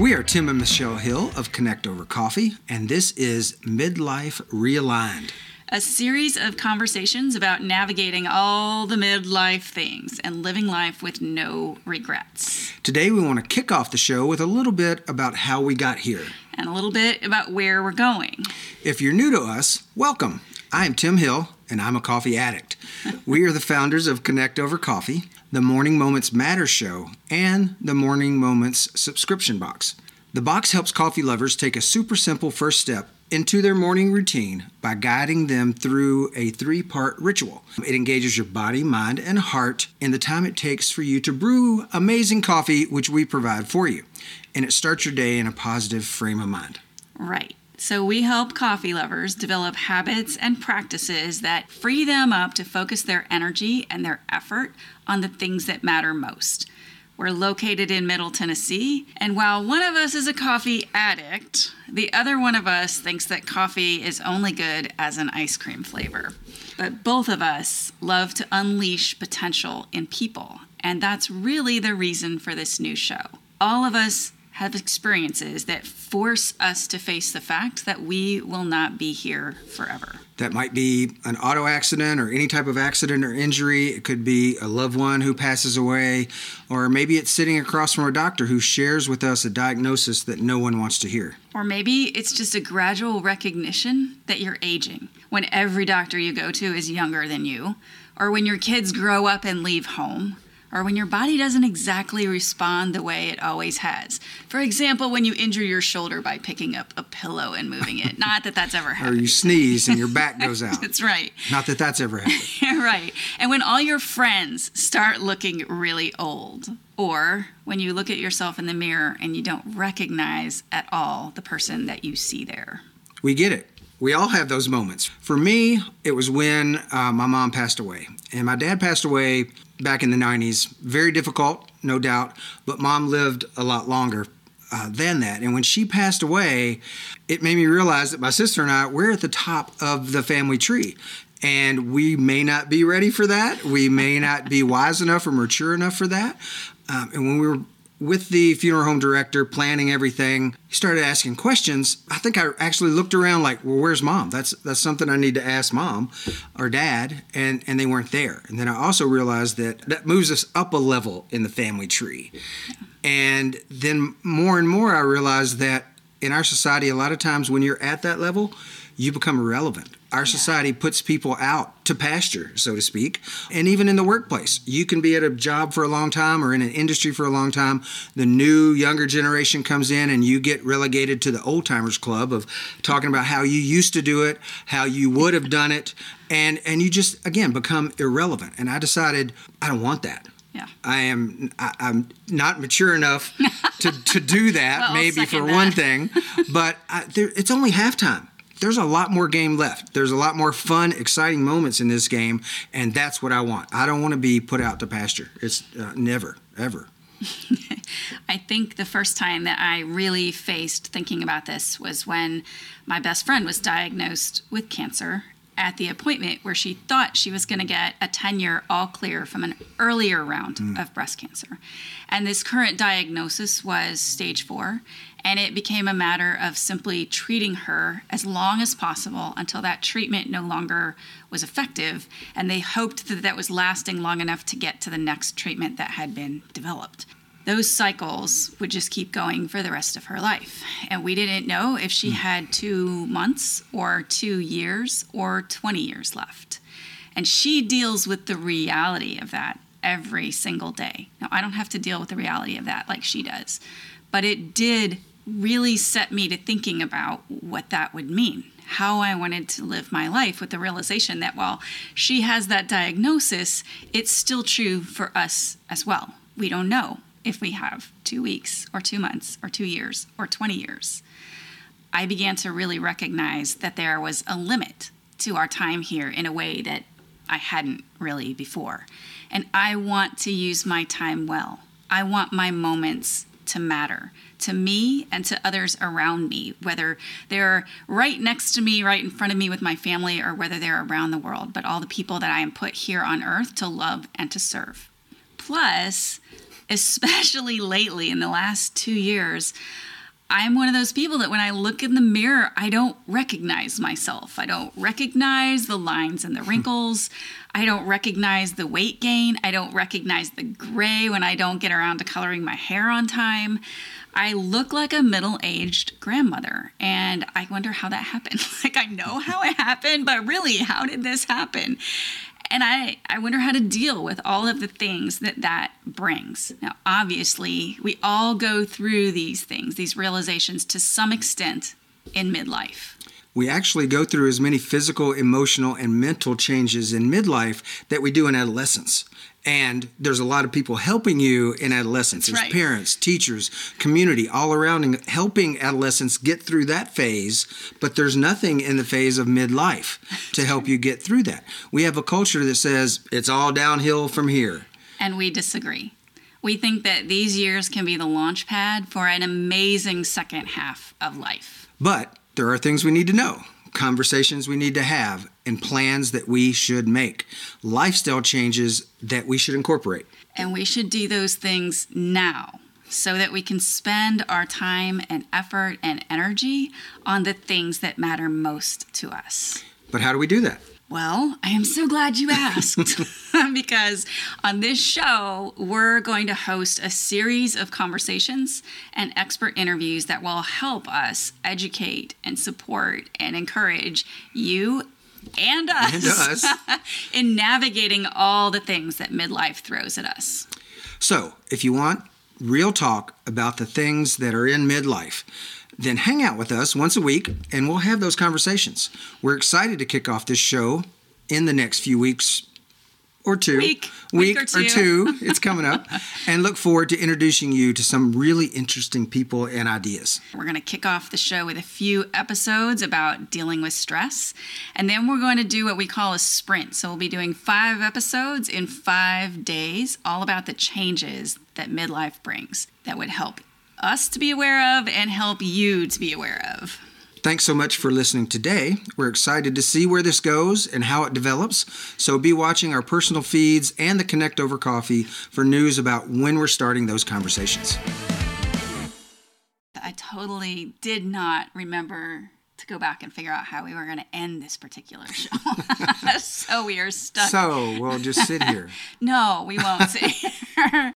We are Tim and Michelle Hill of Connect Over Coffee, and this is Midlife Realigned. A series of conversations about navigating all the midlife things and living life with no regrets. Today, we want to kick off the show with a little bit about how we got here. And a little bit about where we're going. If you're new to us, welcome. I am Tim Hill, and I'm a coffee addict. we are the founders of Connect Over Coffee, the Morning Moments Matter show, and the Morning Moments subscription box. The box helps coffee lovers take a super simple first step into their morning routine by guiding them through a three part ritual. It engages your body, mind, and heart in the time it takes for you to brew amazing coffee, which we provide for you. And it starts your day in a positive frame of mind. Right. So, we help coffee lovers develop habits and practices that free them up to focus their energy and their effort on the things that matter most. We're located in Middle Tennessee, and while one of us is a coffee addict, the other one of us thinks that coffee is only good as an ice cream flavor. But both of us love to unleash potential in people, and that's really the reason for this new show. All of us have experiences that force us to face the fact that we will not be here forever. That might be an auto accident or any type of accident or injury. It could be a loved one who passes away, or maybe it's sitting across from a doctor who shares with us a diagnosis that no one wants to hear. Or maybe it's just a gradual recognition that you're aging when every doctor you go to is younger than you, or when your kids grow up and leave home or when your body doesn't exactly respond the way it always has. For example, when you injure your shoulder by picking up a pillow and moving it. Not that that's ever happened. or you sneeze and your back goes out. that's right. Not that that's ever happened. right. And when all your friends start looking really old, or when you look at yourself in the mirror and you don't recognize at all the person that you see there. We get it. We all have those moments. For me, it was when uh, my mom passed away. And my dad passed away back in the 90s. Very difficult, no doubt, but mom lived a lot longer uh, than that. And when she passed away, it made me realize that my sister and I, we're at the top of the family tree. And we may not be ready for that. We may not be wise enough or mature enough for that. Um, and when we were with the funeral home director planning everything he started asking questions. I think i actually looked around like well where's mom? That's that's something i need to ask mom or dad and and they weren't there. And then i also realized that that moves us up a level in the family tree. And then more and more i realized that in our society a lot of times when you're at that level you become irrelevant our society puts people out to pasture, so to speak. And even in the workplace, you can be at a job for a long time or in an industry for a long time. The new younger generation comes in and you get relegated to the old timers club of talking about how you used to do it, how you would have done it, and and you just again become irrelevant. And I decided I don't want that. Yeah. I am I, am not mature enough to, to do that, well, maybe for that. one thing, but I, there, it's only halftime there's a lot more game left. There's a lot more fun, exciting moments in this game, and that's what I want. I don't want to be put out to pasture. It's uh, never, ever. I think the first time that I really faced thinking about this was when my best friend was diagnosed with cancer at the appointment where she thought she was going to get a 10 year all clear from an earlier round mm. of breast cancer. And this current diagnosis was stage four. And it became a matter of simply treating her as long as possible until that treatment no longer was effective. And they hoped that that was lasting long enough to get to the next treatment that had been developed those cycles would just keep going for the rest of her life. And we didn't know if she hmm. had two months or two years or 20 years left. And she deals with the reality of that every single day. Now, I don't have to deal with the reality of that like she does, but it did really set me to thinking about what that would mean. How I wanted to live my life with the realization that while she has that diagnosis, it's still true for us as well. We don't know if we have two weeks or two months or two years or 20 years. I began to really recognize that there was a limit to our time here in a way that I hadn't really before. And I want to use my time well. I want my moments to matter to me and to others around me, whether they're right next to me, right in front of me with my family, or whether they're around the world, but all the people that I am put here on earth to love and to serve. Plus, especially lately in the last two years, I'm one of those people that when I look in the mirror, I don't recognize myself. I don't recognize the lines and the hmm. wrinkles. I don't recognize the weight gain. I don't recognize the gray when I don't get around to coloring my hair on time. I look like a middle aged grandmother, and I wonder how that happened. like, I know how it happened, but really, how did this happen? And I, I wonder how to deal with all of the things that that brings. Now, obviously, we all go through these things, these realizations to some extent in midlife. We actually go through as many physical, emotional, and mental changes in midlife that we do in adolescence. And there's a lot of people helping you in adolescence. That's There's right. parents, teachers, community all around and helping adolescents get through that phase. But there's nothing in the phase of midlife to help you get through that. We have a culture that says it's all downhill from here. And we disagree. We think that these years can be the launch pad for an amazing second half of life. But there are things we need to know, conversations we need to have, and plans that we should make, lifestyle changes that we should incorporate. And we should do those things now so that we can spend our time and effort and energy on the things that matter most to us. But how do we do that? Well, I am so glad you asked because on this show, we're going to host a series of conversations and expert interviews that will help us educate and support and encourage you and us, And us. in navigating all the things that midlife throws at us. So, if you want real talk about the things that are in midlife, then hang out with us once a week and we'll have those conversations. We're excited to kick off this show in the next few weeks or two. Week. Week or two. two. It's coming up. and look forward to introducing you to some really interesting people and ideas. We're going to kick off the show with a few episodes about dealing with stress. And then we're going to do what we call a sprint. So we'll be doing five episodes in five days, all about the changes that midlife brings that would help us to be aware of and help you to be aware of. Thanks so much for listening today. We're excited to see where this goes and how it develops. So be watching our personal feeds and the Connect Over Coffee for news about when we're starting those conversations. I totally did not remember to go back and figure out how we were going to end this particular show. so we are stuck. So we'll just sit here. no, we won't sit here.